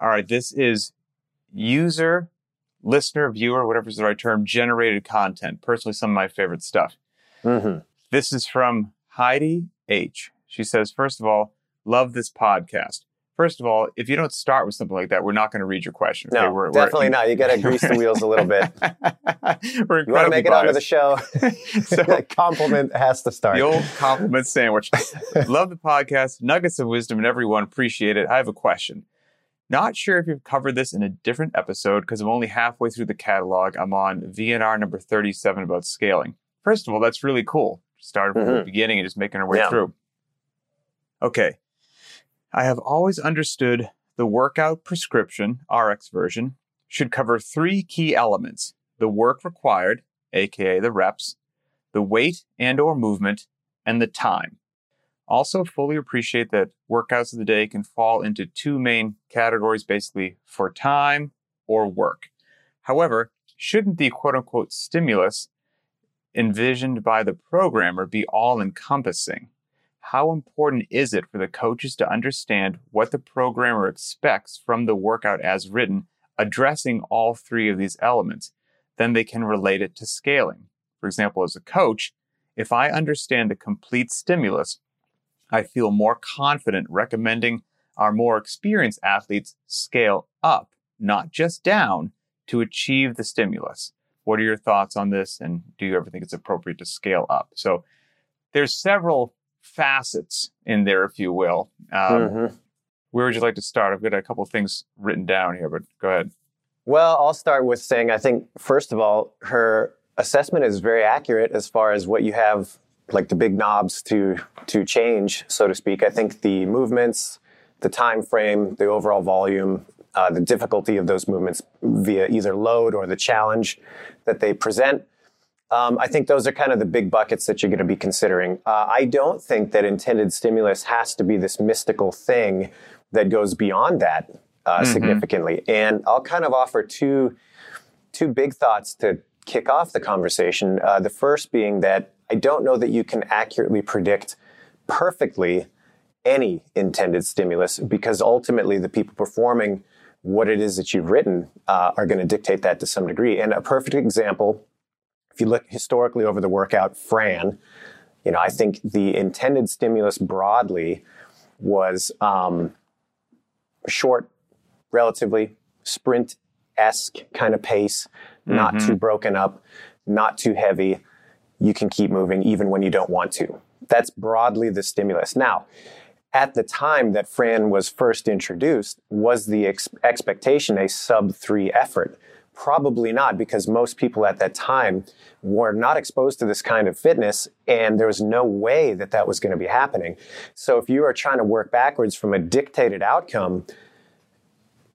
All right, this is user, listener, viewer, whatever's the right term, generated content. Personally, some of my favorite stuff. Mm-hmm. This is from Heidi H. She says, first of all, love this podcast. First of all, if you don't start with something like that, we're not going to read your question. No, we're, definitely we're, not. You got to grease the wheels a little bit. we're You want to make it onto the show. So- compliment has to start. The old compliment sandwich. Love the podcast. Nuggets of wisdom and everyone. Appreciate it. I have a question. Not sure if you've covered this in a different episode because I'm only halfway through the catalog. I'm on VNR number 37 about scaling. First of all, that's really cool. Started from the Mhm. beginning and just making our way Yeah. through. Okay. I have always understood the workout prescription, RX version, should cover three key elements the work required, aka the reps, the weight and or movement, and the time. Also fully appreciate that workouts of the day can fall into two main categories basically for time or work. However, shouldn't the quote unquote stimulus envisioned by the programmer be all encompassing? How important is it for the coaches to understand what the programmer expects from the workout as written, addressing all three of these elements? Then they can relate it to scaling. For example, as a coach, if I understand the complete stimulus, I feel more confident recommending our more experienced athletes scale up, not just down, to achieve the stimulus. What are your thoughts on this? And do you ever think it's appropriate to scale up? So there's several facets in there, if you will. Um, Mhm. Where would you like to start? I've got a couple of things written down here, but go ahead. Well, I'll start with saying I think, first of all, her assessment is very accurate as far as what you have, like the big knobs to to change, so to speak. I think the movements, the time frame, the overall volume, uh, the difficulty of those movements via either load or the challenge that they present. Um, I think those are kind of the big buckets that you're going to be considering. Uh, I don't think that intended stimulus has to be this mystical thing that goes beyond that uh, significantly. And I'll kind of offer two two big thoughts to kick off the conversation. Uh, the first being that I don't know that you can accurately predict perfectly any intended stimulus because ultimately the people performing what it is that you've written uh, are going to dictate that to some degree. And a perfect example, if you look historically over the workout, Fran, you know, I think the intended stimulus broadly was um, short, relatively sprint esque kind of pace, not Mhm. too broken up, not too heavy. You can keep moving even when you don't want to. That's broadly the stimulus. Now, at the time that Fran was first introduced, was the ex- expectation a sub three effort? Probably not, because most people at that time were not exposed to this kind of fitness, and there was no way that that was going to be happening. So, if you are trying to work backwards from a dictated outcome,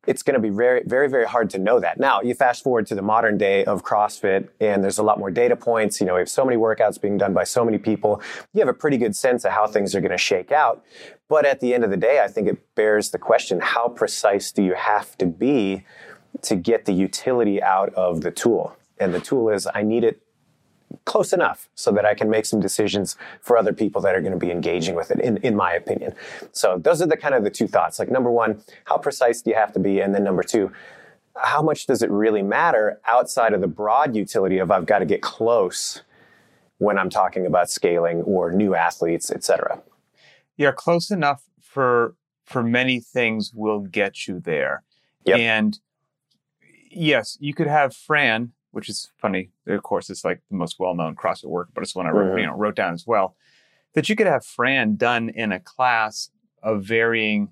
it's going to be very, very, very hard to know that. Now, you fast forward to the modern day of CrossFit, and there's a lot more data points. You know, we have so many workouts being done by so many people. You have a pretty good sense of how things are going to shake out. But at the end of the day, I think it bears the question how precise do you have to be to get the utility out of the tool? And the tool is I need it close enough so that I can make some decisions for other people that are going to be engaging with it, in, in my opinion. So those are the kind of the two thoughts. Like number one, how precise do you have to be? And then number two, how much does it really matter outside of the broad utility of I've got to get close when I'm talking about scaling or new athletes, et cetera? Yeah, close enough for for many things will get you there. Yep. And yes, you could have Fran, which is funny. Of course, it's like the most well-known CrossFit work, but it's one I wrote, Mhm. you know wrote down as well. That you could have Fran done in a class of varying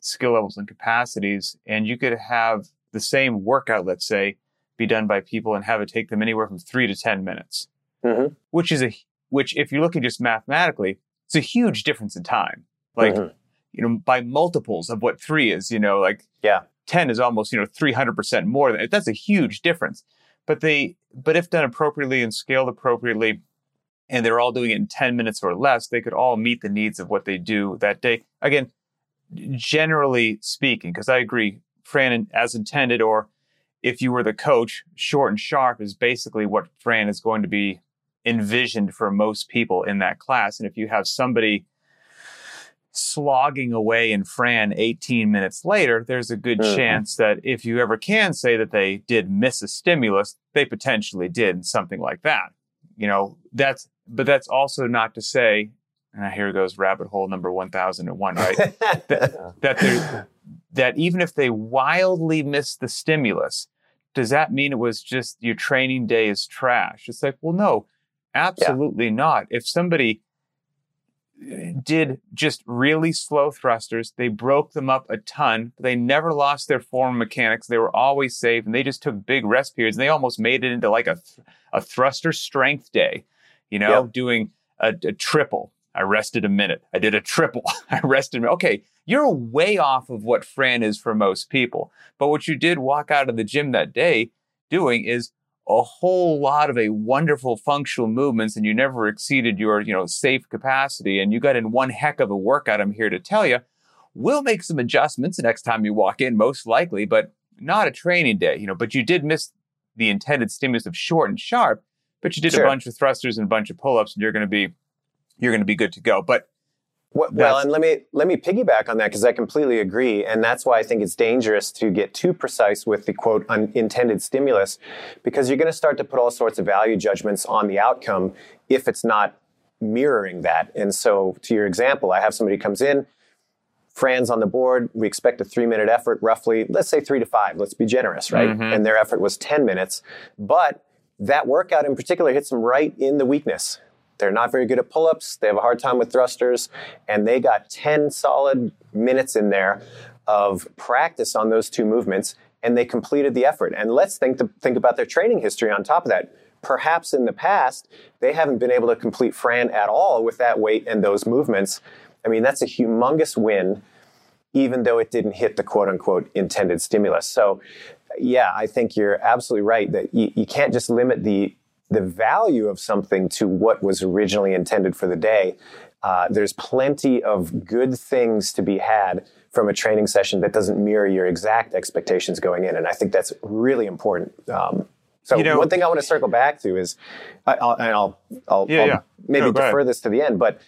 skill levels and capacities, and you could have the same workout, let's say, be done by people and have it take them anywhere from three to ten minutes, Mhm. which is a which, if you're looking just mathematically, it's a huge difference in time. Like Mhm. you know, by multiples of what three is, you know, like Yeah. 10 is almost, you know, 300% more than that's a huge difference. But they, but if done appropriately and scaled appropriately, and they're all doing it in 10 minutes or less, they could all meet the needs of what they do that day. Again, generally speaking, because I agree, Fran, as intended, or if you were the coach, short and sharp is basically what Fran is going to be envisioned for most people in that class. And if you have somebody slogging away in Fran 18 minutes later, there's a good Mhm. chance that if you ever can say that they did miss a stimulus, they potentially did something like that. You know, that's, but that's also not to say, and here goes rabbit hole number 1001, right? that there, that even if they wildly missed the stimulus, does that mean it was just your training day is trash? It's like, well, no, absolutely not. If somebody did just really slow thrusters, they broke them up a ton, they never lost their form mechanics. They were always safe, and they just took big rest periods. And they almost made it into like a th- a thruster strength day, you know, Yep. doing a, a triple. I rested a minute. I did a triple. I rested. Okay, you're way off of what Fran is for most people. But what you did walk out of the gym that day doing is a whole lot of a wonderful functional movements and you never exceeded your, you know, safe capacity and you got in one heck of a workout. I'm here to tell you, we'll make some adjustments the next time you walk in, most likely, but not a training day, you know, but you did miss the intended stimulus of short and sharp, but you did Sure. a bunch of thrusters and a bunch of pull-ups and you're going to be, you're going to be good to go. But Well, well, and let me let me piggyback on that because I completely agree, and that's why I think it's dangerous to get too precise with the quote unintended stimulus, because you're going to start to put all sorts of value judgments on the outcome if it's not mirroring that. And so, to your example, I have somebody comes in, Fran's on the board. We expect a three minute effort, roughly. Let's say three to five. Let's be generous, right? Mhm. And their effort was ten minutes, but that workout in particular hits them right in the weakness. They're not very good at pull ups. They have a hard time with thrusters. And they got 10 solid minutes in there of practice on those two movements. And they completed the effort. And let's think, think about their training history on top of that. Perhaps in the past, they haven't been able to complete Fran at all with that weight and those movements. I mean, that's a humongous win, even though it didn't hit the quote unquote intended stimulus. So, yeah, I think you're absolutely right that you, you can't just limit the the value of something to what was originally intended for the day. Uh, there's plenty of good things to be had from a training session that doesn't mirror your exact expectations going in, and I think that's really important. Um, so You know- one thing I want to circle back to is, I- I'll, and I'll, I'll, Yeah, I'll yeah. maybe No, defer ahead. this to the end, but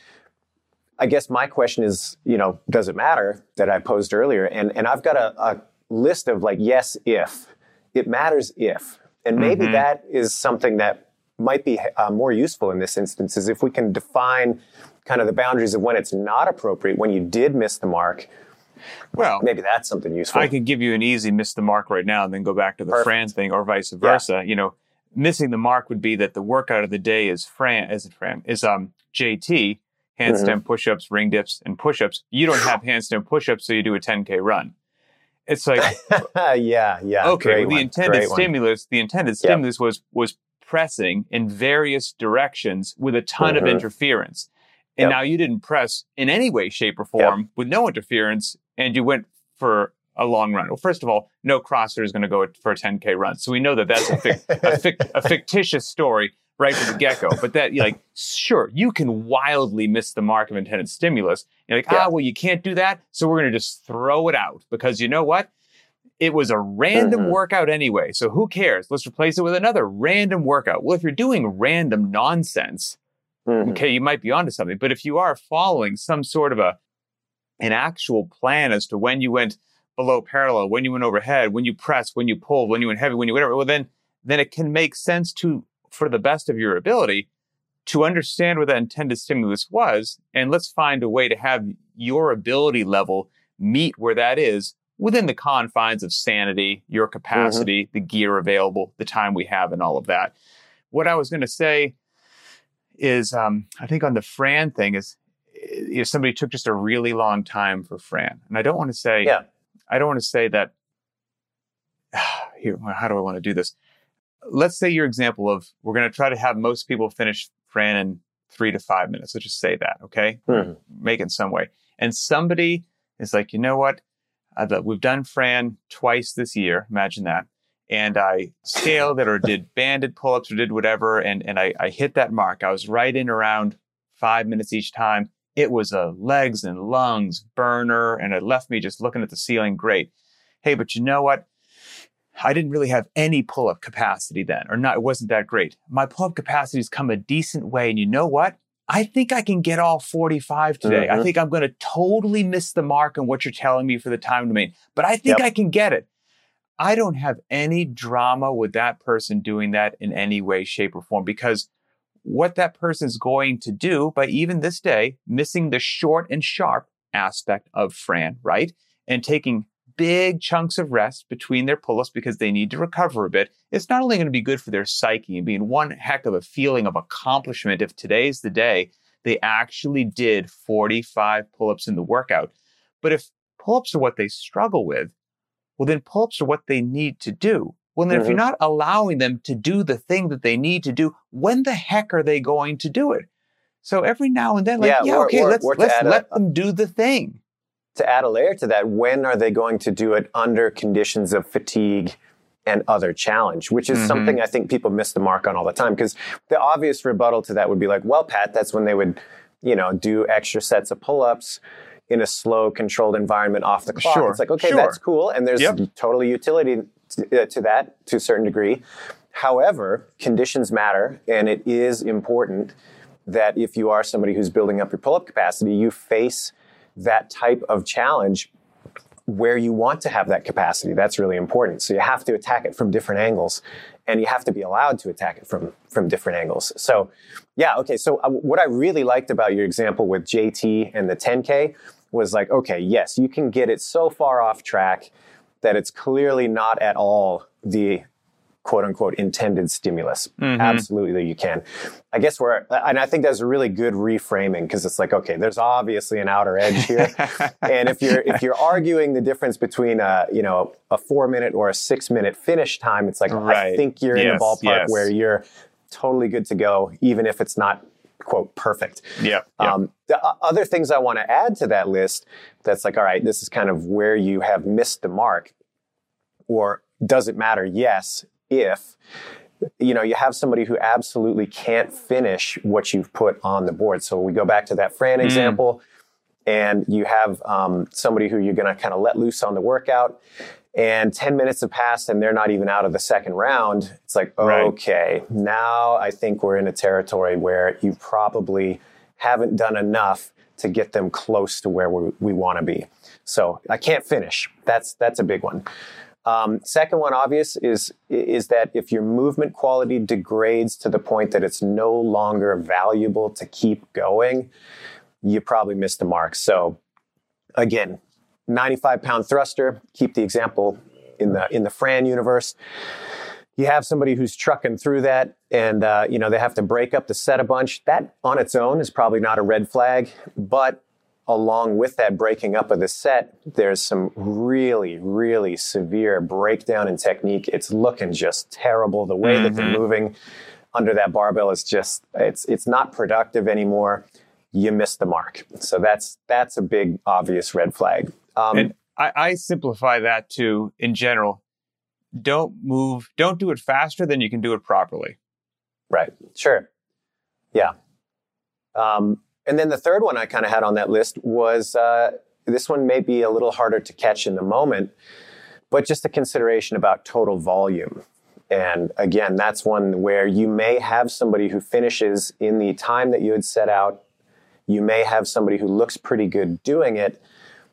I guess my question is, you know, does it matter that I posed earlier? And and I've got a, a list of like yes if it matters if, and maybe Mhm. that is something that might be uh, more useful in this instance is if we can define kind of the boundaries of when it's not appropriate when you did miss the mark. well, Maybe that's something useful. I can give you an easy miss the mark right now and then go back to the Perfect. Fran thing or vice versa. You know, missing the mark would be that the workout of the day is Fran, is it Fran, is um JT, handstand push-ups, ring dips, and push-ups. You don't have handstand push-ups, so you do a 10K run. It's like, yeah, yeah. okay, well, the intended great one. stimulus, the intended stimulus was was pressing in various directions with a ton of Mhm. interference. And Yep. now you didn't press in any way, shape, or form with no interference, and you went for a long run. Well, first of all, no crosser is going to go for a 10k run, so we know that that's a, fic- a, fic- a fictitious story right from the get go. But that, you're like, sure, you can wildly miss the mark of intended stimulus. You're like, Yeah. ah, well, you can't do that, so we're going to just throw it out because you know what? It was a random Mhm. workout anyway, so who cares? Let's replace it with another random workout. Well, if you're doing random nonsense, Mhm. okay, you might be onto something. But if you are following some sort of a an actual plan as to when you went below parallel, when you went overhead, when you pressed, when you pulled, when you went heavy, when you whatever, well then then it can make sense to for the best of your ability to understand what that intended stimulus was, and let's find a way to have your ability level meet where that is within the confines of sanity, your capacity, the gear available, the time we have, and all of that. What I was going to say is, um, I think on the Fran thing is, if somebody took just a really long time for Fran, and I don't want to say, Yeah. I don't want to say that. Here, how do I want to do this? Let's say your example of we're going to try to have most people finish Fran in three to five minutes. Let's just say that, okay? Mhm. Make it in some way. And somebody is like, you know what? Uh, we've done Fran twice this year. Imagine that. And I scaled it or did banded pull ups or did whatever. And, and I, I hit that mark. I was right in around five minutes each time. It was a legs and lungs burner. And it left me just looking at the ceiling. Great. Hey, but you know what? I didn't really have any pull up capacity then, or not. It wasn't that great. My pull up capacity has come a decent way. And you know what? I think I can get all 45 today. I Mhm. think I'm going to totally miss the mark on what you're telling me for the time domain, but I think Yep. I can get it. I don't have any drama with that person doing that in any way, shape, or form because what that person's going to do by even this day, missing the short and sharp aspect of Fran, right? And taking big chunks of rest between their pull ups because they need to recover a bit, it's not only going to be good for their psyche and being one heck of a feeling of accomplishment if today's the day they actually did 45 pull ups in the workout. But if pull ups are what they struggle with, well, then pull ups are what they need to do. Well, then if you're Mhm. not allowing them to do the thing that they need to do, when the heck are they going to do it? So every now and then, like, Yeah, yeah, or- okay, or- let's, or let's add a- let them do the thing. To add a layer to that, when are they going to do it under conditions of fatigue and other challenge, which is Mhm. something I think people miss the mark on all the time. Because the obvious rebuttal to that would be like, well, Pat, that's when they would, you know, do extra sets of pull ups in a slow, controlled environment off the clock. Sure, It's like, okay, sure. that's cool. And there's Yep. totally utility to, uh, to that to a certain degree. However, conditions matter, and it is important that if you are somebody who's building up your pull up capacity, you face that type of challenge where you want to have that capacity. That's really important. So you have to attack it from different angles and you have to be allowed to attack it from from different angles. So yeah, okay. So uh, what I really liked about your example with JT and the 10K was like, okay, yes, you can get it so far off track that it's clearly not at all the quote unquote intended stimulus. Mhm. Absolutely, you can. I guess we're, and I think that's a really good reframing because it's like, okay, there's obviously an outer edge here. and if you're if you're arguing the difference between a you know a four minute or a six minute finish time, it's like I think you're in Yes, the ballpark yes. where you're totally good to go, even if it's not quote perfect. yeah. yeah. Um, the other things I want to add to that list that's like, all right, this is kind of where you have missed the mark, or does it matter? Yes, if you know you have somebody who absolutely can't finish what you've put on the board. So we go back to that Fran example, and you have um, somebody who you're going to kind of let loose on the workout. And 10 minutes have passed and they're not even out of the second round. It's like, Right. okay, now I think we're in a territory where you probably haven't done enough to get them close to where we, we want to be. So I can't finish. That's that's a big one. Um, second one, obvious, is is that if your movement quality degrades to the point that it's no longer valuable to keep going, you probably missed the mark. So again, 95 pound thruster. Keep the example in the in the Fran universe. You have somebody who's trucking through that, and uh, you know they have to break up the set a bunch. That on its own is probably not a red flag, but along with that breaking up of the set, there's some really, really severe breakdown in technique. It's looking just terrible. The way that they're Mhm. moving under that barbell is just it's it's not productive anymore. You missed the mark. So that's that's a big obvious red flag. Um, and I, I simplify that to, in general, don't move, don't do it faster than you can do it properly. Right. Sure. Yeah. Um, and then the third one I kind of had on that list was uh, this one may be a little harder to catch in the moment, but just a consideration about total volume. And again, that's one where you may have somebody who finishes in the time that you had set out. You may have somebody who looks pretty good doing it,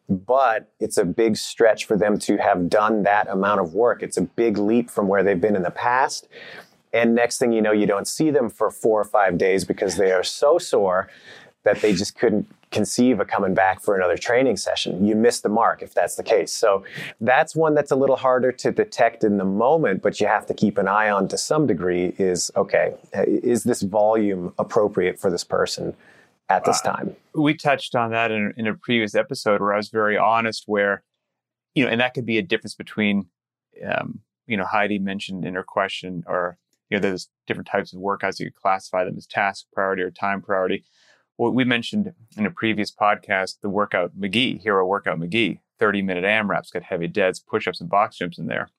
but it's a big stretch for them to have done that amount of work. It's a big leap from where they've been in the past. And next thing you know, you don't see them for four or five days because they are so sore that they just couldn't conceive of coming back for another training session. You missed the mark if that's the case. So that's one that's a little harder to detect in the moment, but you have to keep an eye on to some degree is okay, is this volume appropriate for this person at this time? we touched on that in, in a previous episode where I was very honest, where, you know, and that could be a difference between, um, you know, Heidi mentioned in her question, or, you know, there's different types of workouts. You could classify them as task priority or time priority. What we mentioned in a previous podcast, the workout McGhee, Hero Workout McGhee, 30 minute AMRAPs, got heavy deads, push ups, and box jumps in there.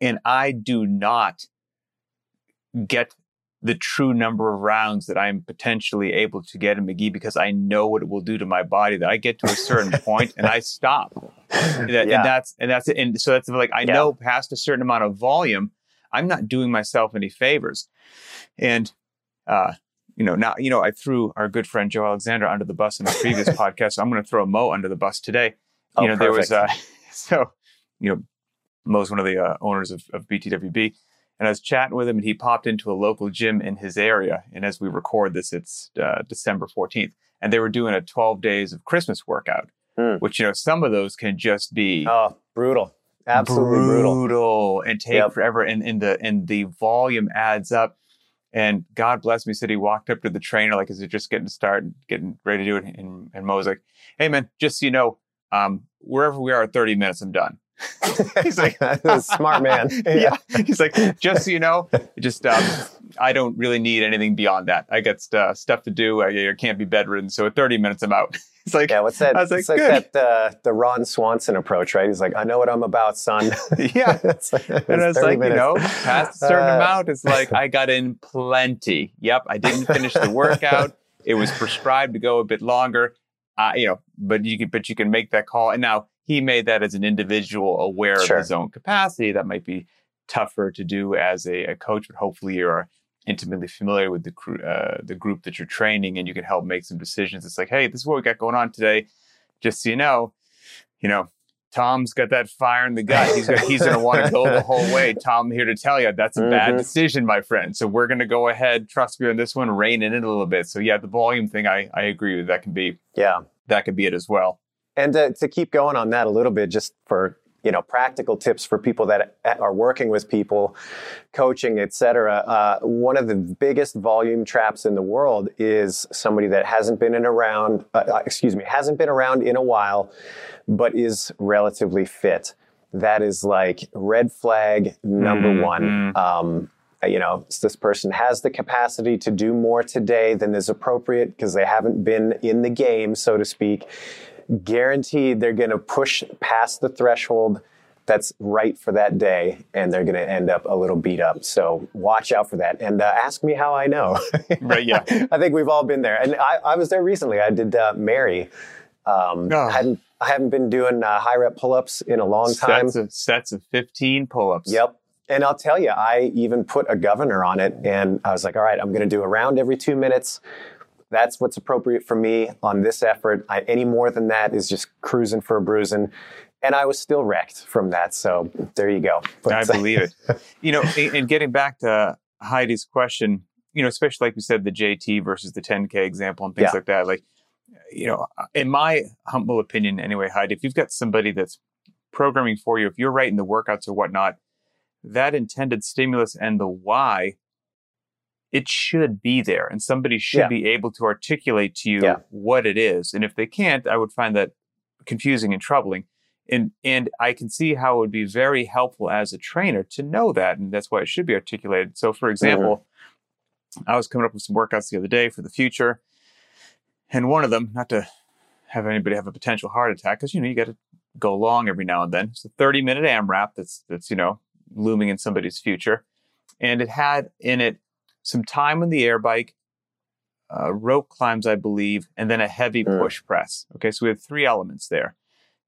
And I do not get the true number of rounds that I'm potentially able to get in McGhee because I know what it will do to my body. That I get to a certain point and I stop. That- Yeah. And that's and that's it. And so that's like I Yeah. know past a certain amount of volume, I'm not doing myself any favors. And uh, you know, now, you know, I threw our good friend Joe Alexander under the bus in the previous podcast. So I'm going to throw Mo under the bus today. Oh, you know, there was, uh, so, you know, Mo's one of the uh, owners of, of BTWB. And I was chatting with him and he popped into a local gym in his area. And as we record this, it's uh, December 14th. And they were doing a 12 days of Christmas workout, Hmm. which, you know, some of those can just be Oh, brutal. Absolutely brutal. brutal and take Yep. forever and, and the and the volume adds up and god bless me said he walked up to the trainer like is it just getting started getting ready to do it? And, and mo was like hey man just so you know um wherever we are at 30 minutes i'm done He's like- smart man. yeah he's like just so you know just um i don't really need anything beyond that i got st- stuff to do I, I can't be bedridden so at 30 minutes i'm out it's like Yeah, what's that? I was like, it's like good. that uh, the Ron Swanson approach, right? He's like, I know what I'm about, son. yeah It's like- And it's I was like, minutes. you know, past a certain Uh, amount, it's like I got in plenty. Yep, I didn't finish the workout. It was prescribed to go a bit longer. Uh, you know, but you can but you can make that call. And now he made that as an individual aware Sure. of his own capacity. That might be tougher to do as a, a coach, but hopefully you're intimately familiar with the cru- uh, the group that you're training, and you can help make some decisions. It's like, hey, this is what we got going on today. Just so you know, you know, Tom's got that fire in the gut. He's gonna, he's going to want to go the whole way. Tom, here to tell you that's a bad Mhm. decision, my friend. So we're going to go ahead, trust me on this one, rein in it a little bit. So yeah, the volume thing, I I agree with. That can be Yeah. that could be it as well. And to, to keep going on that a little bit, just for you know practical tips for people that are working with people, coaching, etc. Uh, one of the biggest volume traps in the world is somebody that hasn't been in around, uh, uh, excuse me, hasn't been around in a while, but is relatively fit. That is like red flag number Mhm. one. Um, you know, this person has the capacity to do more today than is appropriate because they haven't been in the game, so to speak. Guaranteed they're going to push past the threshold that's right for that day and they're going to end up a little beat up. So watch out for that. And uh, ask me how I know. Right, yeah. I think we've all been there. And I, I was there recently. I did uh, Mary. Um, Oh. I, hadn't, I haven't been doing uh, high rep pull ups in a long time. Sets of sets of 15 pull-ups. Yep. And I'll tell you, I even put a governor on it and I was like, all right, I'm going to do a round every two minutes. That's what's appropriate for me on this effort. I, any more than that is just cruising for a bruising. And I was still wrecked from that. So there you go. I believe it. You know, and and getting back to Heidi's question, you know, especially like we said, the JT versus the 10K example and things Yeah. like that. Like, you know, in my humble opinion, anyway, Heidi, if you've got somebody that's programming for you, if you're writing the workouts or whatnot, that intended stimulus and the why, it should be there. And somebody should Yeah. be able to articulate to you Yeah. what it is. And if they can't, I would find that confusing and troubling and and I can see how it would be very helpful as a trainer to know that, and that's why it should be articulated. So, for mm-hmm. example, I was coming up with some workouts the other day for the future, and one of them, not to have anybody have a potential heart attack, because you know you got to go long every now and then. It's a thirty minute AMRAP that's that's you know looming in somebody's future, and it had in it some time on the air bike, uh, rope climbs, I believe, and then a heavy Mm. push press. Okay, so we have three elements there.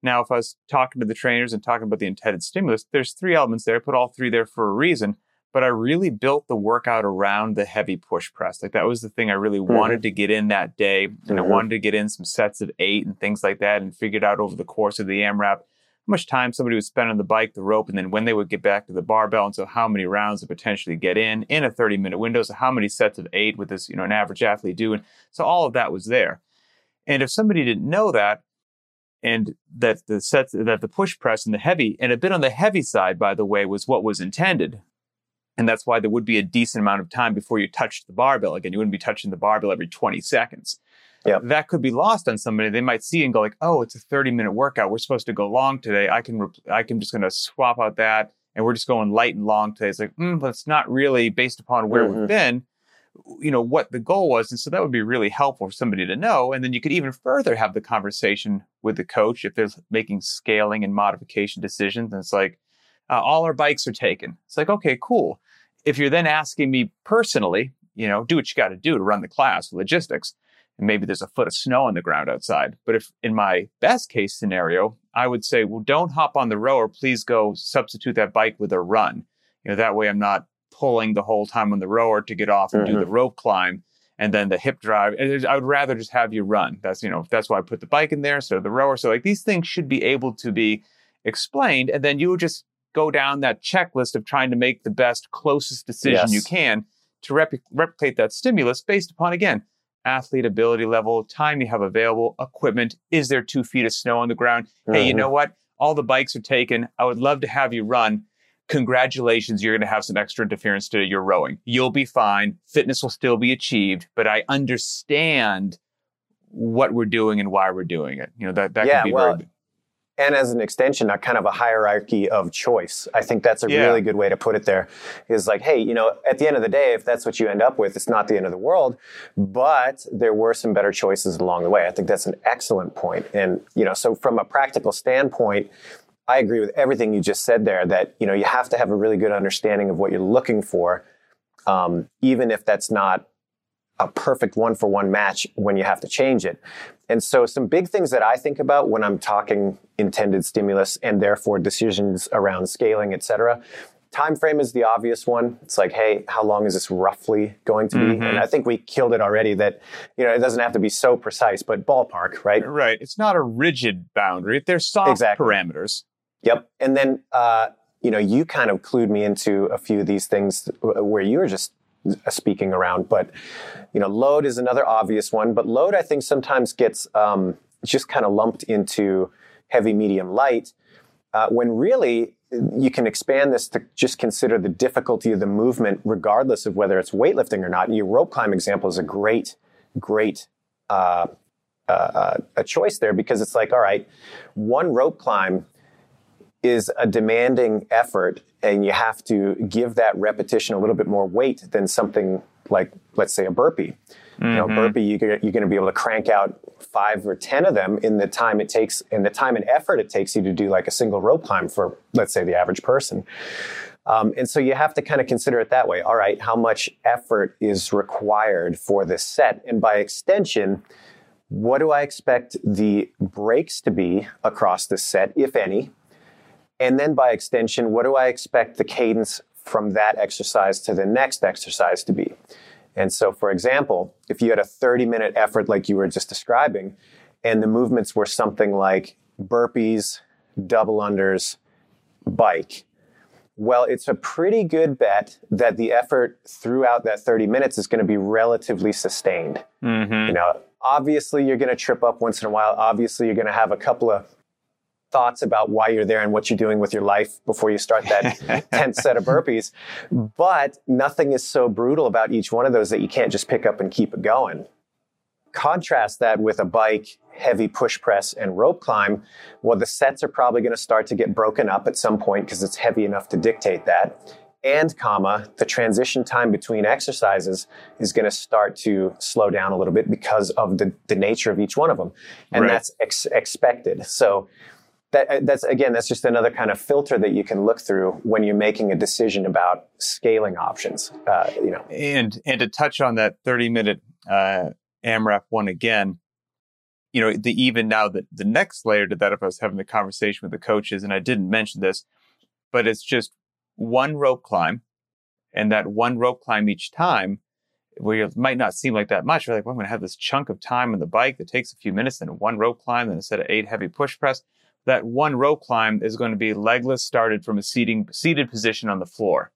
Now, if I was talking to the trainers and talking about the intended stimulus, there's three elements there. I put all three there for a reason, but I really built the workout around the heavy push press. Like that was the thing I really wanted to get in that day. And I Mhm. wanted to get in some sets of eight and things like that and figured out over the course of the AMRAP much time somebody would spend on the bike, the rope, and then when they would get back to the barbell. And so how many rounds to potentially get in in a 30 minute window. So how many sets of eight would this, you know, an average athlete do? And so all of that was there. And if somebody didn't know that, and that the sets that the push press and the heavy and a bit on the heavy side, by the way, was what was intended. And that's why there would be a decent amount of time before you touched the barbell again. You wouldn't be touching the barbell every 20 seconds. Yep. That could be lost on somebody. They might see and go like, "Oh, it's a 30 minute workout. We're supposed to go long today. I can, I can just going to swap out that, and we're just going light and long today." It's like, mm, but it's not really based upon where Mhm. we've been you know what the goal was and so that would be really helpful for somebody to know and then you could even further have the conversation with the coach if they're making scaling and modification decisions and it's like uh, all our bikes are taken it's like okay cool if you're then asking me personally you know do what you got to do to run the class logistics and maybe there's a foot of snow on the ground outside but if in my best case scenario i would say well don't hop on the rower please go substitute that bike with a run you know that way i'm not pulling the whole time on the rower to get off and do Mhm. the rope climb and then the hip drive. I would rather just have you run. That's you know that's why I put the bike in there So the rower. So like these things should be able to be explained, and then you would just go down that checklist of trying to make the best, closest decision Yes. you can to rep- replicate that stimulus based upon again athlete ability level, time you have available, equipment. Is there two feet of snow on the ground? Hey, you Mhm. know what? All the bikes are taken. I would love to have you run. Congratulations, you're going to have some extra interference to your rowing. You'll be fine. Fitness will still be achieved, but I understand what we're doing and why we're doing it. You know, that, that Yeah, could be well, very and as an extension, a kind of a hierarchy of choice. I think that's a Yeah. really good way to put it there. Is like, hey, you know, at the end of the day, if that's what you end up with, it's not the end of the world, but there were some better choices along the way. I think that's an excellent point. And, you know, so from a practical standpoint, I agree with everything you just said there that, you know, you have to have a really good understanding of what you're looking for, um, even if that's not a perfect one for one match when you have to change it. And so some big things that I think about when I'm talking intended stimulus and therefore decisions around scaling, et cetera. Time frame is the obvious one. It's like, hey, how long is this roughly going to be? Mhm. And I think we killed it already that, you know, it doesn't have to be so precise, but ballpark, right? right. It's not a rigid boundary. There's soft Exactly. parameters. Yep. And then, uh, you know, you kind of clued me into a few of these things where you were just speaking around. But, you know, load is another obvious one. But load, I think, sometimes gets um, just kind of lumped into heavy, medium, light, uh, when really you can expand this to just consider the difficulty of the movement, regardless of whether it's weightlifting or not. And your rope climb example is a great, great uh, uh, uh, a choice there because it's like, all right, one rope climb is a demanding effort and you have to give that repetition a little bit more weight than something like let's say a burpee. You know Mhm. burpee you, you're going to be able to crank out five or ten of them in the time it takes in the time and effort it takes you to do like a single rope climb for let's say the average person. Um, and so you have to kind of consider it that way. All right how much effort is required for this set? And by extension what do i expect the breaks to be across this set if any and then by extension, what do I expect the cadence from that exercise to the next exercise to be? And so, for example, if you had a 30 minute effort like you were just describing, and the movements were something like burpees, double unders, bike, well, it's a pretty good bet that the effort throughout that 30 minutes is going to be relatively sustained. Mhm. You know, obviously you're going to trip up once in a while. Obviously you're going to have a couple of thoughts about why you're there and what you're doing with your life before you start that 10th set of burpees. But nothing is so brutal about each one of those that you can't just pick up and keep it going. Contrast that with a bike, heavy push press, and rope climb. Well, the sets are probably going to start to get broken up at some point because it's heavy enough to dictate that. And, comma, the transition time between exercises is going to start to slow down a little bit because of the, the nature of each one of them. And Right. that's ex- expected. So, that, that's again, that's just another kind of filter that you can look through when you're making a decision about scaling options. Uh, you know, And and to touch on that 30 minute uh, AMRAP one again, you know, the even now the, the next layer to that, if I was having the conversation with the coaches, and I didn't mention this, but it's just one rope climb, and that one rope climb each time, where it might not seem like that much. You're like, well, I'm going to have this chunk of time on the bike that takes a few minutes, then one rope climb, then instead of eight heavy push press, that one rope climb is going to be legless, started from a seating seated position on the floor.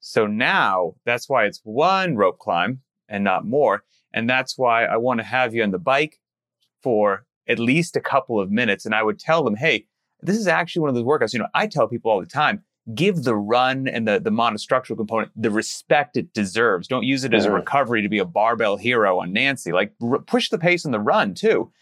So now that's why it's one rope climb and not more. And that's why I want to have you on the bike for at least a couple of minutes. And I would tell them, hey, this is actually one of those workouts. You know, I tell people all the time, give the run and the, the monostructural component the respect it deserves. Don't use it as a recovery to be a barbell hero on Nancy. Like r- push the pace in the run too.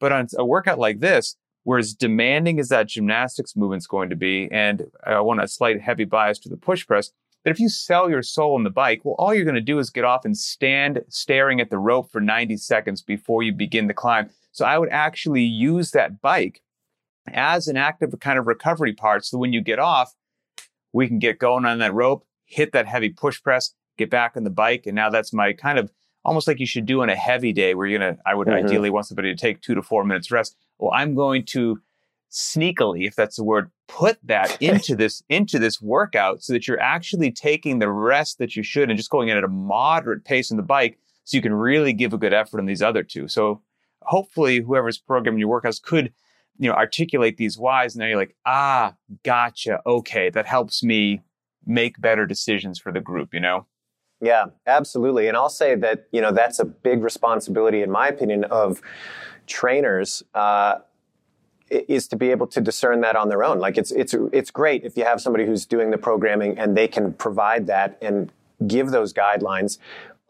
But on a workout like this, where as demanding as that gymnastics movement's going to be, and I want a slight heavy bias to the push press, that if you sell your soul on the bike, well, all you're going to do is get off and stand staring at the rope for 90 seconds before you begin the climb. So I would actually use that bike as an active kind of recovery part. So when you get off, we can get going on that rope, hit that heavy push press, get back on the bike. And now that's my kind of almost like you should do on a heavy day where you're going to, I would Mhm. ideally want somebody to take two to four minutes rest. Well, I'm going to sneakily, if that's the word, put that into this into this workout so that you're actually taking the rest that you should and just going in at a moderate pace on the bike so you can really give a good effort on these other two. So hopefully whoever's programming your workouts could you know articulate these whys and now you're like ah gotcha. Okay that helps me make better decisions for the group you know? Yeah absolutely. And i'll say that you know that's a big responsibility in my opinion of trainers uh, is to be able to discern that on their own. Like it's it's it's great if you have somebody who's doing the programming and they can provide that and give those guidelines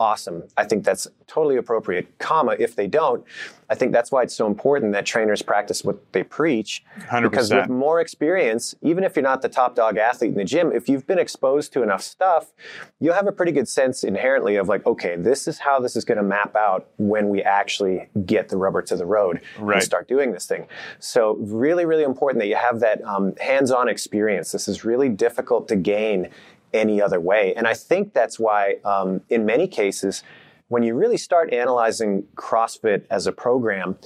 awesome. I think that's totally appropriate. Comma, if they don't, I think that's why it's so important that trainers practice what they preach. 100%. Because with more experience, even if you're not the top dog athlete in the gym, if you've been exposed to enough stuff, you'll have a pretty good sense inherently of like, okay, this is how this is going to map out when we actually get the rubber to the road right. and start doing this thing. So really, really important that you have that um, hands-on experience. This is really difficult to gain any other way. And I think that's why, um, in many cases, when you really start analyzing CrossFit as a program,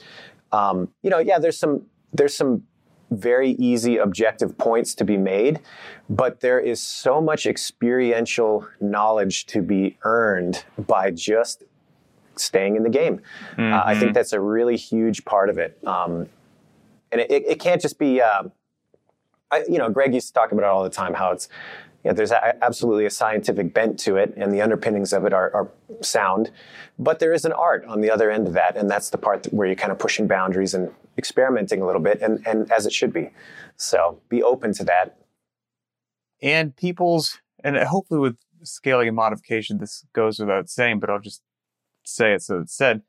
um, you know, yeah, there's some there's some very easy objective points to be made, but there is so much experiential knowledge to be earned by just staying in the game. Mm-hmm. Uh, I think mm-hmm. that's a really huge part of it. Um, and it, it, can't just be, uh, I, you know, Greg used to talk about it all the time, how it's yeah, there's a, absolutely a scientific bent to it, and the underpinnings of it are, are, sound. But there is an art on the other end of that, and that's the part where you're kind of pushing boundaries and experimenting a little bit, and, and as it should be. So be open to that. And people's, and hopefully with scaling and modification, this goes without saying, but I'll just say it so it's said.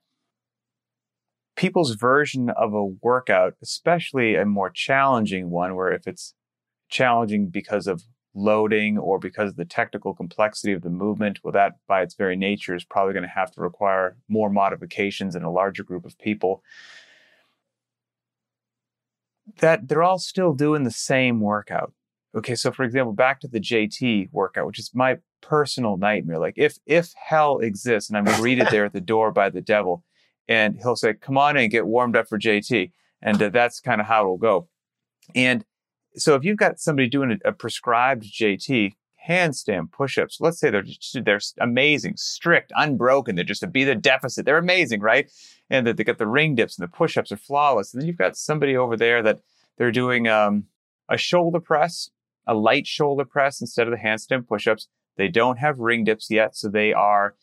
People's version of a workout, especially a more challenging one, where if it's challenging because of loading or because of the technical complexity of the movement, well, that by its very nature is probably going to have to require more modifications in a larger group of people. That they're all still doing the same workout. Okay, so for example, back to the JT workout, which is my personal nightmare. Like if if hell exists and I'm greeted there at the door by the devil, and he'll say, "Come on in, get warmed up for JT," and uh, that's kind of how it'll go. And so if you've got somebody doing a, a prescribed JT, handstand push-ups, let's say they're just, they're amazing, strict, unbroken, they're just be the deficit, they're amazing, right? And that they got the ring dips and the push-ups are flawless. And then you've got somebody over there that they're doing um, a shoulder press, a light shoulder press instead of the handstand push-ups. They don't have ring dips yet, so they are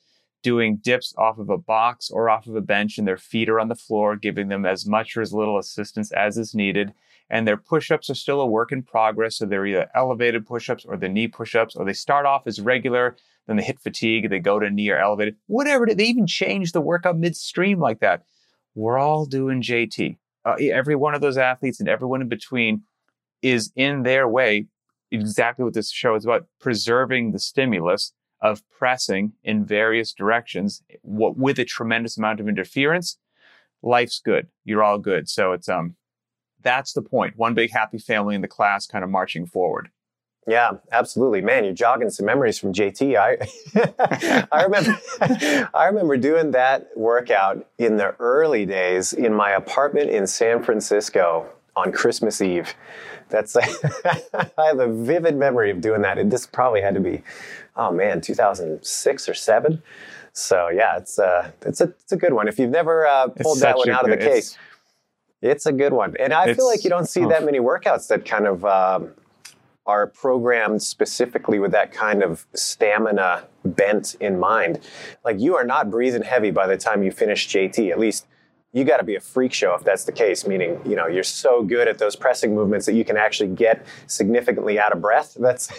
doing dips off of a box or off of a bench and their feet are on the floor, giving them as much or as little assistance as is needed and their push-ups are still a work in progress. So they're either elevated push-ups or the knee push-ups, or they start off as regular, then they hit fatigue, they go to knee or elevated, whatever. They even change the workout midstream like that. We're all doing JT. Uh, every one of those athletes and everyone in between is in their way exactly what this show is about preserving the stimulus of pressing in various directions with a tremendous amount of interference life's good you're all good so it's um that's the point. One big happy family in the class kind of marching forward. Yeah, absolutely. Man, you're jogging some memories from JT. I I remember I remember doing that workout in the early days in my apartment in San Francisco on Christmas Eve. That's I have a vivid memory of doing that. And this probably had to be oh man, 2006 or 7. So yeah, it's uh it's a it's a good one. If you've never uh, pulled that one out good, of the case, it's a good one. And I feel like you don't see oh. that many workouts that kind of um, are programmed specifically with that kind of stamina bent in mind. Like you are not breathing heavy by the time you finish JT, at least you got to be a freak show if that's the case meaning you know you're so good at those pressing movements that you can actually get significantly out of breath that's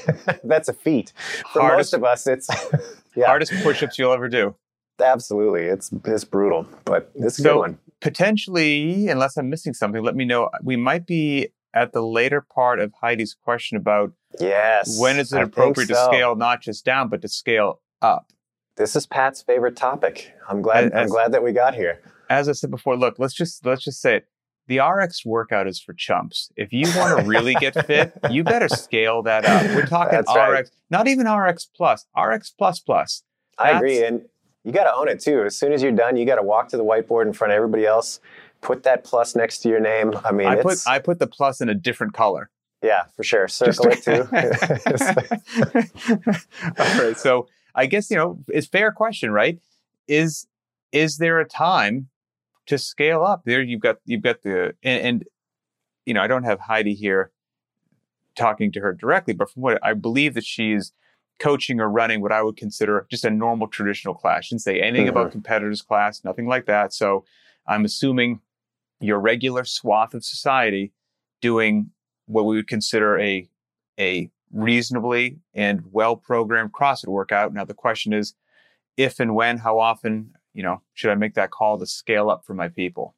that's a feat for hardest, most of us it's yeah. hardest push-ups you'll ever do absolutely it's it's brutal but it's a so, good one potentially, unless I'm missing something, let me know. We might be at the later part of Heidi's question about yes, when is it appropriate so. to scale not just down but to scale up. This is Pat's favorite topic. I'm glad. I'm glad that we got here. As I said before, look, let's just let's just say it. The RX workout is for chumps. If you want to really get fit, you better scale that up. We're talking That's RX, right. not even RX plus, RX plus plus. That's, I agree, and you got to own it too. As soon as you're done, you got to walk to the whiteboard in front of everybody else, put that plus next to your name. I mean, I put I put the plus in a different color. Yeah, for sure. Circle Just, it too. All right. So I guess you know it's fair question, right? is is there a time to scale up? There you've got you've got the and, and you know I don't have Heidi here talking to her directly, but from what I believe that she's coaching or running what I would consider just a normal traditional class. Shouldn't say anything mm-hmm. about competitors class, nothing like that. So I'm assuming your regular swath of society doing what we would consider a a reasonably and well programmed CrossFit workout. Now the question is if and when, how often, you know, should I make that call to scale up for my people?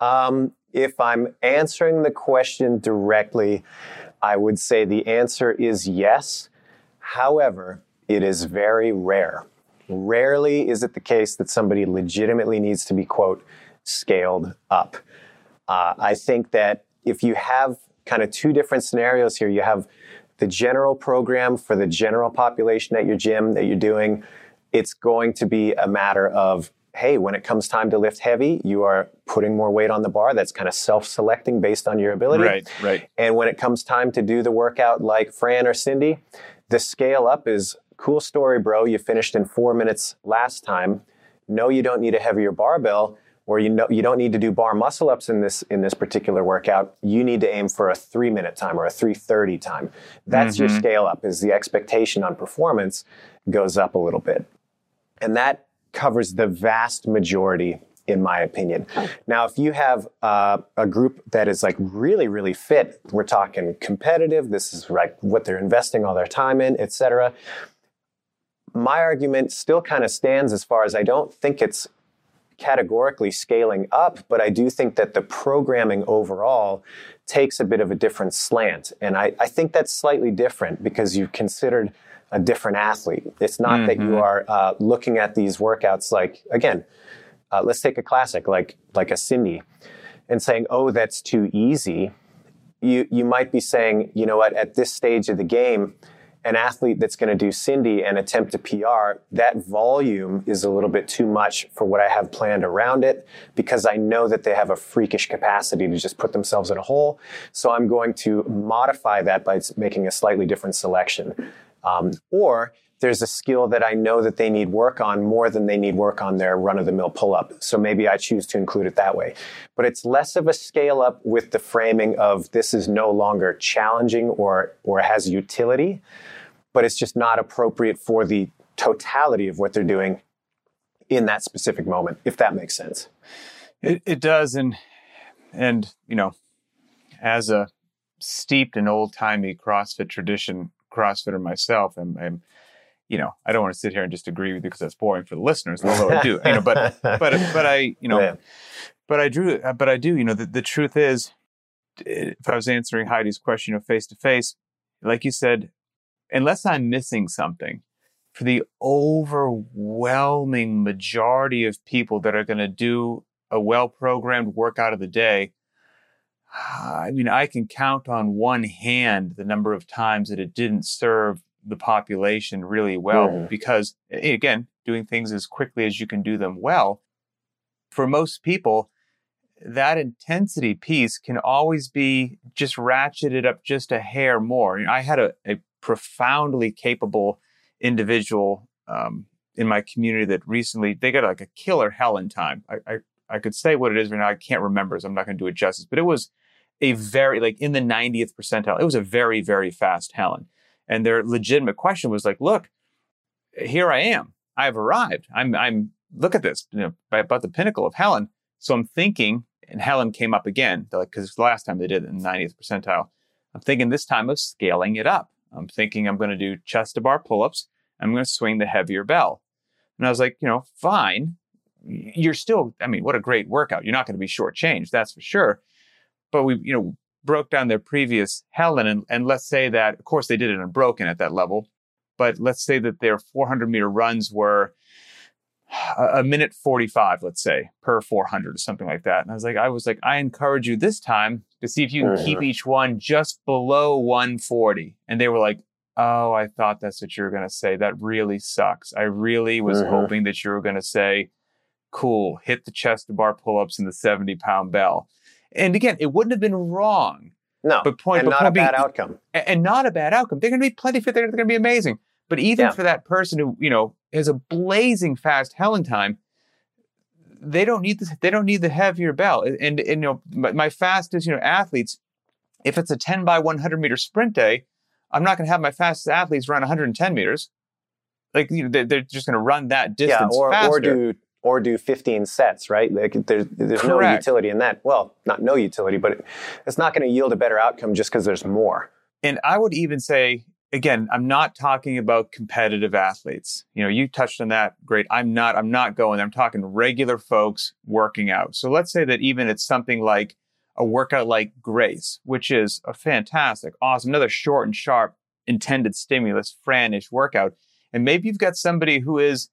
Um, if I'm answering the question directly, I would say the answer is yes. However, it is very rare. Rarely is it the case that somebody legitimately needs to be, quote, scaled up. Uh, I think that if you have kind of two different scenarios here, you have the general program for the general population at your gym that you're doing, it's going to be a matter of hey, when it comes time to lift heavy, you are putting more weight on the bar. That's kind of self-selecting based on your ability. Right, right. And when it comes time to do the workout like Fran or Cindy, the scale up is cool story, bro. You finished in four minutes last time. No, you don't need a heavier barbell or you know you don't need to do bar muscle ups in this in this particular workout you need to aim for a 3 minute time or a 330 time that's mm-hmm. your scale up is the expectation on performance goes up a little bit and that covers the vast majority in my opinion. Now, if you have uh, a group that is like really, really fit, we're talking competitive, this is like what they're investing all their time in, etc. My argument still kind of stands as far as I don't think it's categorically scaling up, but I do think that the programming overall takes a bit of a different slant. And I, I think that's slightly different because you've considered a different athlete. It's not mm-hmm. that you mm-hmm. are uh, looking at these workouts like again. Uh, let's take a classic like like a Cindy, and saying, "Oh, that's too easy." You you might be saying, "You know what? At this stage of the game, an athlete that's going to do Cindy and attempt a PR, that volume is a little bit too much for what I have planned around it because I know that they have a freakish capacity to just put themselves in a hole. So I'm going to modify that by making a slightly different selection. Um, or there's a skill that I know that they need work on more than they need work on their run of the mill pull up. So maybe I choose to include it that way. But it's less of a scale up with the framing of this is no longer challenging or, or has utility, but it's just not appropriate for the totality of what they're doing in that specific moment, if that makes sense. It, it does. And, and, you know, as a steeped in old timey CrossFit tradition, CrossFitter myself, and I'm, you know, I don't want to sit here and just agree with you because that's boring for the listeners, although I do, you know, but, but, but I, you know, yeah. but I drew, uh, but I do, you know, the, the truth is, if I was answering Heidi's question of face to face, like you said, unless I'm missing something, for the overwhelming majority of people that are going to do a well programmed workout of the day, I mean, I can count on one hand the number of times that it didn't serve the population really well mm. because, again, doing things as quickly as you can do them well, for most people, that intensity piece can always be just ratcheted up just a hair more. I had a, a profoundly capable individual um, in my community that recently they got like a killer Helen time. I, I, I could say what it is right now. I can't remember, so I'm not going to do it justice. But it was a very like in the 90th percentile. It was a very very fast Helen, and their legitimate question was like, "Look, here I am. I've arrived. I'm I'm look at this, you know, by about the pinnacle of Helen." So I'm thinking, and Helen came up again, like because the last time they did it in the 90th percentile. I'm thinking this time of scaling it up. I'm thinking I'm going to do chest to bar pull ups. I'm going to swing the heavier bell. And I was like, you know, fine. You're still, I mean, what a great workout. You're not going to be shortchanged, that's for sure but we, you know, broke down their previous Helen, and, and let's say that, of course, they did it unbroken at that level, but let's say that their 400 meter runs were a, a minute 45, let's say, per 400 or something like that. And I was like, I was like, I encourage you this time to see if you can mm-hmm. keep each one just below 140. And they were like, Oh, I thought that's what you were going to say. That really sucks. I really was mm-hmm. hoping that you were going to say, cool, hit the chest to bar pull ups and the 70 pound bell. And again, it wouldn't have been wrong. No, but point, and but not point a being, bad outcome. And not a bad outcome. They're going to be plenty fit. They're going to be amazing. But even Yeah. for that person who, you know, has a blazing fast Helen time, they don't need the, they don't need the heavier bell. And, and, you know, my, my fastest, you know, athletes, if it's a 10 by 100 meter sprint day, I'm not going to have my fastest athletes run 110 meters. Like, you know, they're, they're just going to run that Yeah, distance or, faster. or do or do 15 sets, right? Like there's there's no utility in that. Well, not no utility, but it, it's not going to yield a better outcome just because there's more. And I would even say, again, I'm not talking about competitive athletes. You know, you touched on that. Great. I'm not, I'm not going there. I'm talking regular folks working out. So let's say that even it's something like a workout like Grace, which is a fantastic, awesome, another short and sharp intended stimulus, Franish workout. And maybe you've got somebody who is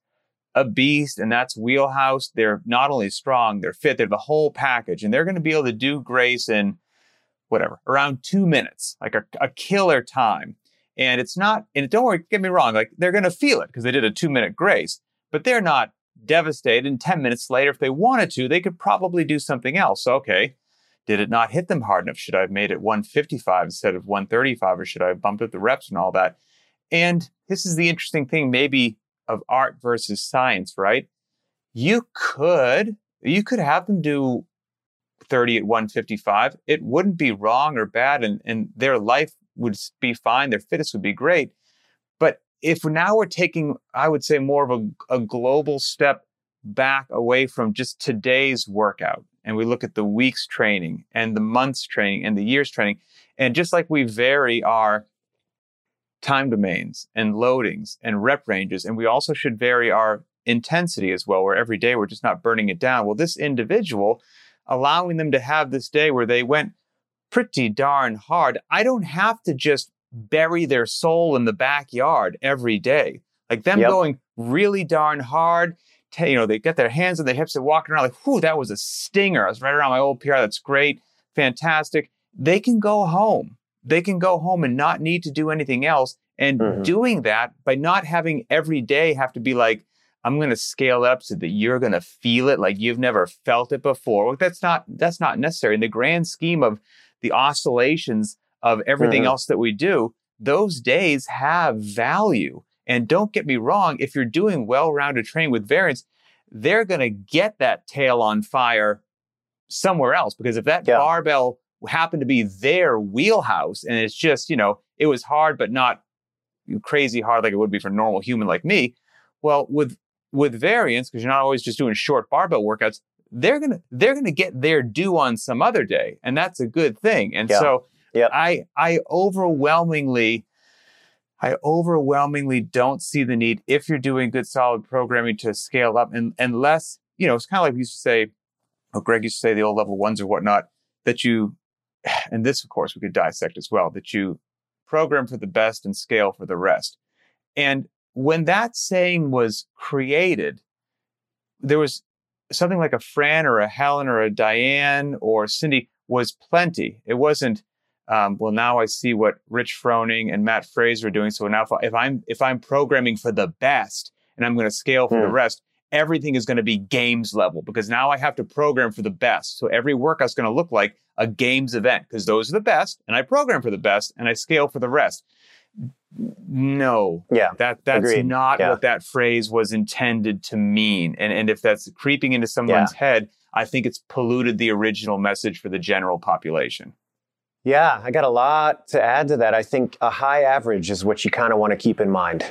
a beast and that's wheelhouse. They're not only strong, they're fit, they're the whole package, and they're going to be able to do Grace in whatever, around two minutes, like a, a killer time. And it's not, and don't worry, get me wrong, like they're going to feel it because they did a two minute grace, but they're not devastated. And 10 minutes later, if they wanted to, they could probably do something else. So, okay, did it not hit them hard enough? Should I have made it 155 instead of 135 or should I have bumped up the reps and all that? And this is the interesting thing, maybe of art versus science, right? You could, you could have them do 30 at 155. It wouldn't be wrong or bad, and, and their life would be fine. Their fitness would be great. But if now we're taking, I would say, more of a, a global step back away from just today's workout, and we look at the week's training and the month's training and the year's training, and just like we vary our time domains and loadings and rep ranges, and we also should vary our intensity as well, where every day we're just not burning it down. Well, this individual allowing them to have this day where they went pretty darn hard. I don't have to just bury their soul in the backyard every day. Like them Yep. going really darn hard. ta- You know, they get their hands on their hips and walking around like, whew, that was a stinger. I was right around my old PR. That's great. Fantastic. They can go home. They can go home and not need to do anything else. And Mhm. doing that by not having every day have to be like, I'm going to scale up so that you're going to feel it like you've never felt it before. Well, that's not that's not necessary in the grand scheme of the oscillations of everything Mhm. else that we do. Those days have value. And don't get me wrong, if you're doing well-rounded training with variance, they're going to get that tail on fire somewhere else because if that Yeah. barbell happened to be their wheelhouse and it's just, you know, it was hard but not crazy hard like it would be for a normal human like me. Well, with with variance, because you're not always just doing short barbell workouts, they're gonna they're gonna get their due on some other day, and that's a good thing. And Yeah. so, Yep. I I overwhelmingly, I overwhelmingly don't see the need if you're doing good solid programming to scale up, and unless you know it's kind of like we used to say, or Greg used to say the old level ones or whatnot that you, and this of course we could dissect as well that you program for the best and scale for the rest. And when that saying was created, there was something like a Fran or a Helen or a Diane or Cindy was plenty. It wasn't, um, well, now I see what Rich Froning and Matt Fraser are doing. So now if, I, if I'm if I'm programming for the best and I'm going to scale for the Hmm. rest, everything is going to be games level because now I have to program for the best. So every workout's going to look like a games event because those are the best, and I program for the best, and I scale for the rest. No, Yeah. that that's Agreed. not Yeah. what that phrase was intended to mean. And and if that's creeping into someone's head, I think it's polluted the original message for the general population. Yeah, I got a lot to add to that. I think a high average is what you kind of want to keep in mind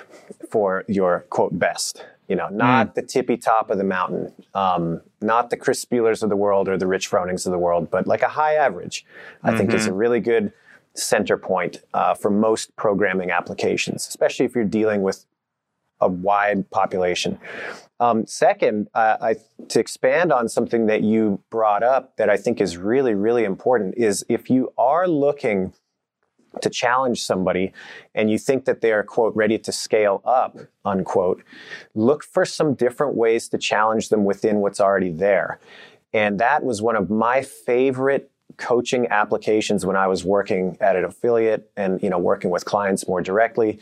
for your quote best. You know, not the tippy top of the mountain, um, not the Chris Speallers of the world or the Rich Fronings of the world, but like a high average, I think is a really good center point uh, for most programming applications, especially if you're dealing with a wide population. Um, second, uh, I, to expand on something that you brought up that I think is really, really important is if you are looking to challenge somebody and you think that they are, quote, ready to scale up, unquote, look for some different ways to challenge them within what's already there. And that was one of my favorite coaching applications when I was working at an affiliate and you know working with clients more directly.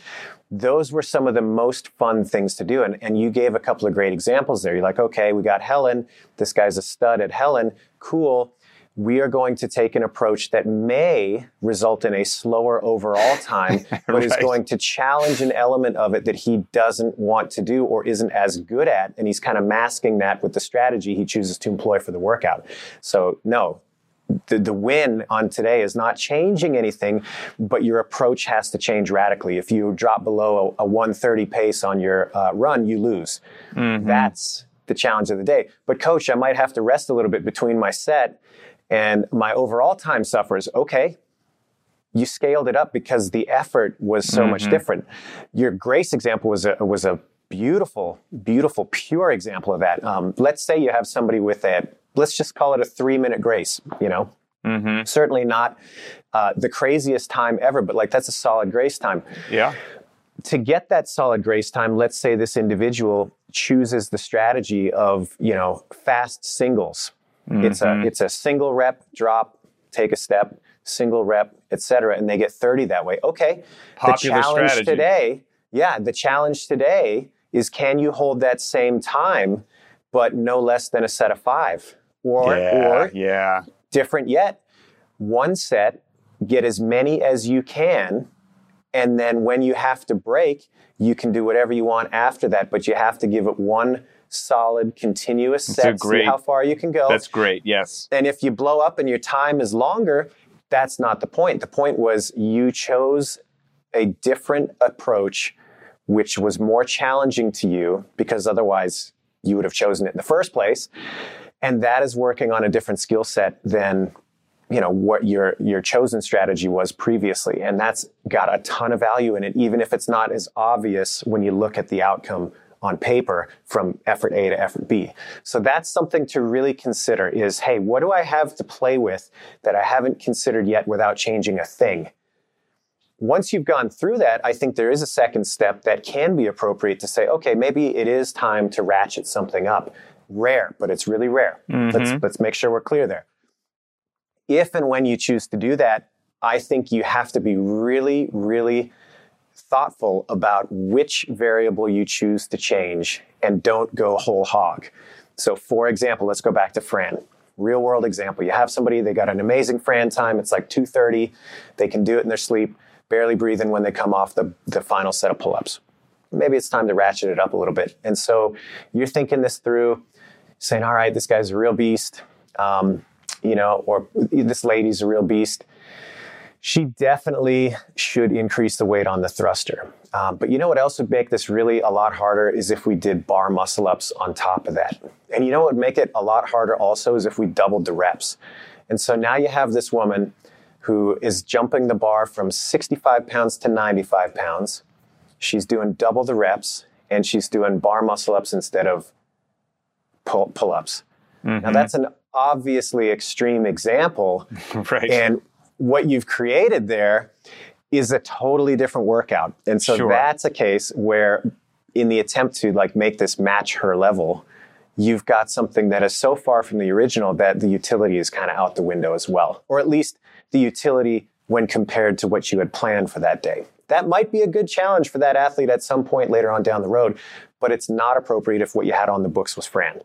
Those were some of the most fun things to do and, and you gave a couple of great examples there. You're like okay we got helen. This guy's a stud at helen. Cool we are going to take an approach that may result in a slower overall time, but is going to challenge an element of it that he doesn't want to do or isn't as good at. And he's kind of masking that with the strategy he chooses to employ for the workout. So, no, the, the win on today is not changing anything, but your approach has to change radically. If you drop below a, a 130 pace on your uh, run, you lose. That's the challenge of the day. But, coach, I might have to rest a little bit between my set and my overall time suffers. Okay. You scaled it up because the effort was so much different. Your grace example was a, was a beautiful, beautiful, pure example of that. Um, let's say you have somebody with a, let's just call it a three minute grace, you know, Mm-hmm. certainly not uh, the craziest time ever, but like that's a solid grace time. Yeah. To get that solid grace time, let's say this individual chooses the strategy of you know fast singles. It's a mm-hmm. it's a single rep drop, take a step, single rep, etc., and they get thirty that way. Okay, Popular the challenge strategy. today, yeah, the challenge today is can you hold that same time, but no less than a set of five, or yeah. or yeah. different yet one set get as many as you can and then when you have to break you can do whatever you want after that but you have to give it one solid continuous set great- see how far you can go That's great. Yes. and if you blow up and your time is longer that's not the point the point was you chose a different approach which was more challenging to you because otherwise you would have chosen it in the first place and that is working on a different skill set than you know what your your chosen strategy was previously and that's got a ton of value in it even if it's not as obvious when you look at the outcome on paper from effort A to effort B. So that's something to really consider is hey, what do I have to play with that I haven't considered yet without changing a thing? Once you've gone through that, I think there is a second step that can be appropriate to say, okay, maybe it is time to ratchet something up. Rare, but it's really rare. Let's mm-hmm. let's make sure we're clear there. If and when you choose to do that, I think you have to be really, really thoughtful about which variable you choose to change and don't go whole hog. So, for example, let's go back to Fran. Real world example. You have somebody, they got an amazing Fran time. It's like 2.30. They can do it in their sleep, barely breathing when they come off the, the final set of pull-ups. Maybe it's time to ratchet it up a little bit. And so you're thinking this through, saying, all right, this guy's a real beast. Um, you know, or this lady's a real beast she definitely should increase the weight on the thruster. Um, but you know what else would make this really a lot harder is if we did bar muscle ups on top of that. And you know what would make it a lot harder also is if we doubled the reps. And so now you have this woman who is jumping the bar from 65 pounds to 95 pounds. She's doing double the reps and she's doing bar muscle ups instead of pull, pull ups. Now that's an obviously extreme example. Right. And what you've created there is a totally different workout. And so Sure. that's a case where in the attempt to like make this match her level, you've got something that is so far from the original that the utility is kind of out the window as well. Or at least the utility when compared to what you had planned for that day. That might be a good challenge for that athlete at some point later on down the road, but it's not appropriate if what you had on the books was Fran,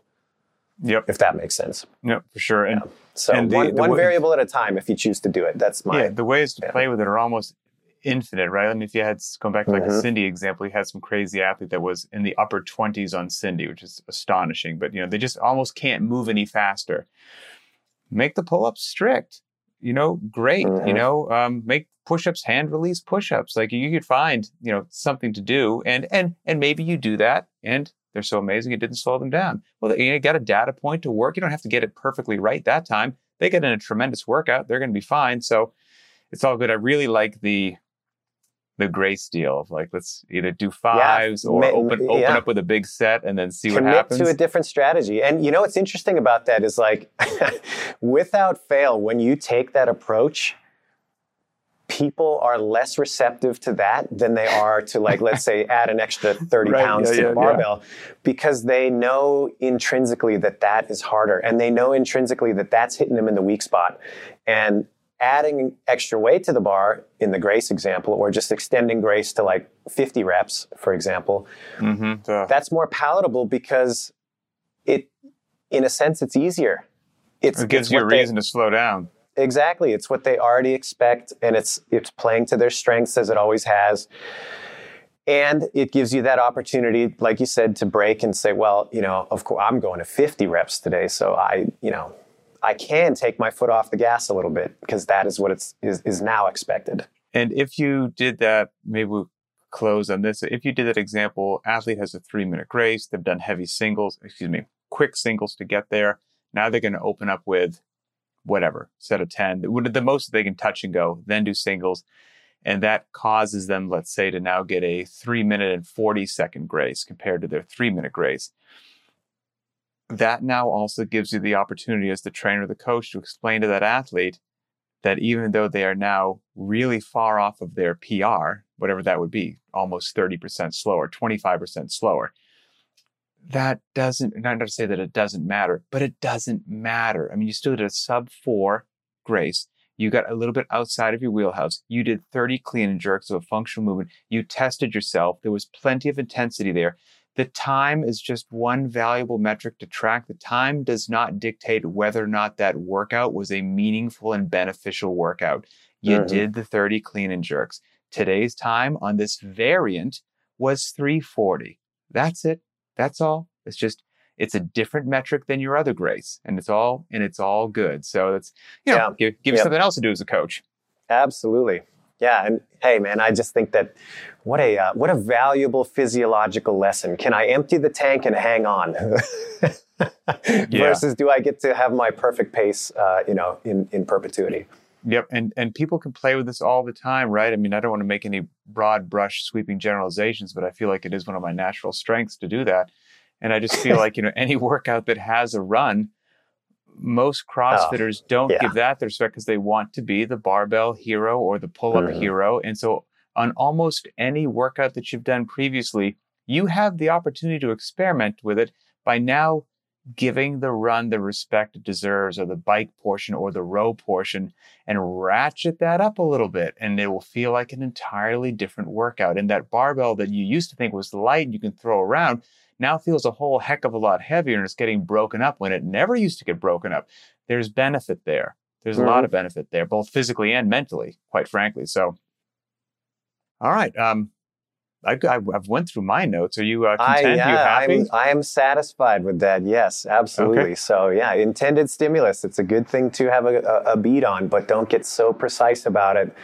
yep. if that makes sense. Yep. For sure. And So And one, the one way- variable at a time if you choose to do it. That's my yeah, the ways to play with it are almost infinite, right? I mean, if you had going back to like a Mhm. Cindy example, you had some crazy athlete that was in the upper twenties on Cindy, which is astonishing. But you know, they just almost can't move any faster. Make the pull-ups strict. You know, great. You Mhm. know, um, make push-ups hand release push-ups. Like you could find, you know, something to do, and and and maybe you do that, and they're so amazing it didn't slow them down. Well, you got a data point to work. You don't have to get it perfectly right that time. They get in a tremendous workout, they're going to be fine. So it's all good. I really like the the grace deal of like let's either do fives or ma- open open yeah. up with a big set and then see what commit happens. to a different strategy. And you know what's interesting about that is like, without fail, when you take that approach, people are less receptive to that than they are to like, let's say, add an extra 30 Right, pounds yeah, to yeah, the barbell because they know intrinsically that that is harder and they know intrinsically that that's hitting them in the weak spot. And adding extra weight to the bar in the grace example, or just extending grace to like 50 reps, for example, hmm that's more palatable because it in a sense it's easier it's It gives you a what they- reason to slow down. Exactly. It's what they already expect and it's it's playing to their strengths as it always has. And it gives you that opportunity, like you said, to break and say, well, you know, of course, I'm going to 50 reps today. So I, you know, I can take my foot off the gas a little bit because that is what it's is, is now expected. And if you did that, maybe we'll close on this. If you did that example, athlete has a three minute grace, they've done heavy singles, excuse me, quick singles to get there. Now they're going to open up with whatever, set of 10, the most they can touch and go, then do singles. And that causes them, let's say, to now get a three minute and 40 second grace compared to their three minute grace. That now also gives you the opportunity as the trainer, the coach, to explain to that athlete that even though they are now really far off of their PR, whatever that would be, almost 30% slower, 25% slower, that doesn't, not to say that it doesn't matter, but it doesn't matter. I mean, you still did a sub four grace. You got a little bit outside of your wheelhouse. You did 30 clean and jerks of a functional movement. You tested yourself. There was plenty of intensity there. The time is just one valuable metric to track. The time does not dictate whether or not that workout was a meaningful and beneficial workout. You Mhm. did the 30 clean and jerks. Today's time on this variant was 340. That's it. That's all. It's just it's a different metric than your other grace, and it's all and it's all good. So it's you know Yeah. give, give you something else to do as a coach. Absolutely. Yeah, and hey, man, I just think that what a uh, what a valuable physiological lesson. Can I empty the tank and hang on? yeah. Versus, do I get to have my perfect pace, uh, you know, in in perpetuity? Yep, and and people can play with this all the time, right? I mean, I don't want to make any broad brush sweeping generalizations, but I feel like it is one of my natural strengths to do that. And I just feel like you know any workout that has a run, most CrossFitters don't yeah. give that their respect because they want to be the barbell hero or the pull up Mhm. hero. And so on almost any workout that you've done previously, you have the opportunity to experiment with it by now giving the run the respect it deserves or the bike portion or the row portion and ratchet that up a little bit and it will feel like an entirely different workout. And that barbell that you used to think was light and you can throw around now feels a whole heck of a lot heavier and it's getting broken up when it never used to get broken up. There's benefit there. There's a lot Mhm. of benefit there both physically and mentally quite frankly. So all right um I, I, I've went through my notes. Are you uh, I, content? yeah, you happy? I'm, I am satisfied with that. Yes, absolutely. So, yeah, intended stimulus. It's a good thing to have a, a, a beat on, but don't get so precise about it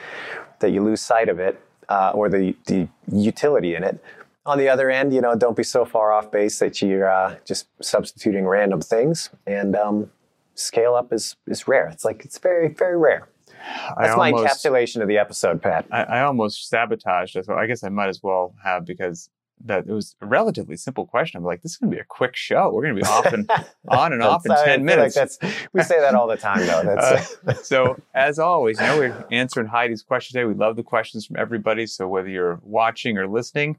that you lose sight of it uh, or the, the utility in it. On the other end, you know, don't be so far off base that you're uh, just substituting random things. And um, scale up is, is rare. It's like, it's very, very rare. I That's my almost- encapsulation of the episode, Pat. I, I almost sabotaged it. So I guess I might as well have because that it was a relatively simple question. I'm like, this is going to be a quick show. We're going to be off and on and off in I 10 feel like minutes. that's, we say that all the time, though. That's, Uh, so as always, you know, we're answering Heidi's questions today. We love the questions from everybody. So whether you're watching or listening,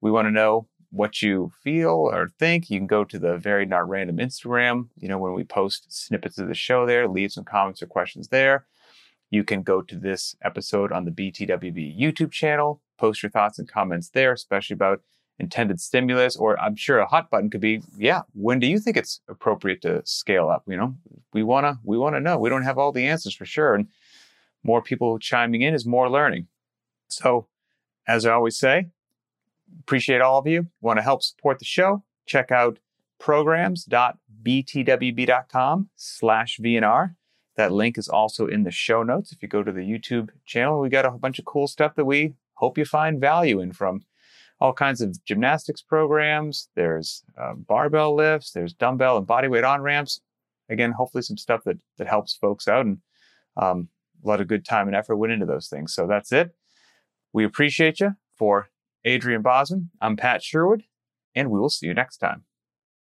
we want to know what you feel or think. You can go to the Very Not Random Instagram, you know, when we post snippets of the show there, leave some comments or questions there. You can go to this episode on the BTWB YouTube channel, post your thoughts and comments there, especially about intended stimulus. Or I'm sure a hot button could be, yeah, when do you think it's appropriate to scale up? You know, we wanna we wanna know. We don't have all the answers for sure, and more people chiming in is more learning. So, as I always say, appreciate all of you. Want to help support the show? Check out programs.btwb.com slash VNR. That link is also in the show notes. If you go to the YouTube channel, we got a bunch of cool stuff that we hope you find value in from all kinds of gymnastics programs. There's uh, barbell lifts, there's dumbbell and bodyweight on ramps. Again, hopefully some stuff that, that helps folks out and um, a lot of good time and effort went into those things. So that's it. We appreciate you. For Adrian Bozman, I'm Pat Sherwood, and we will see you next time.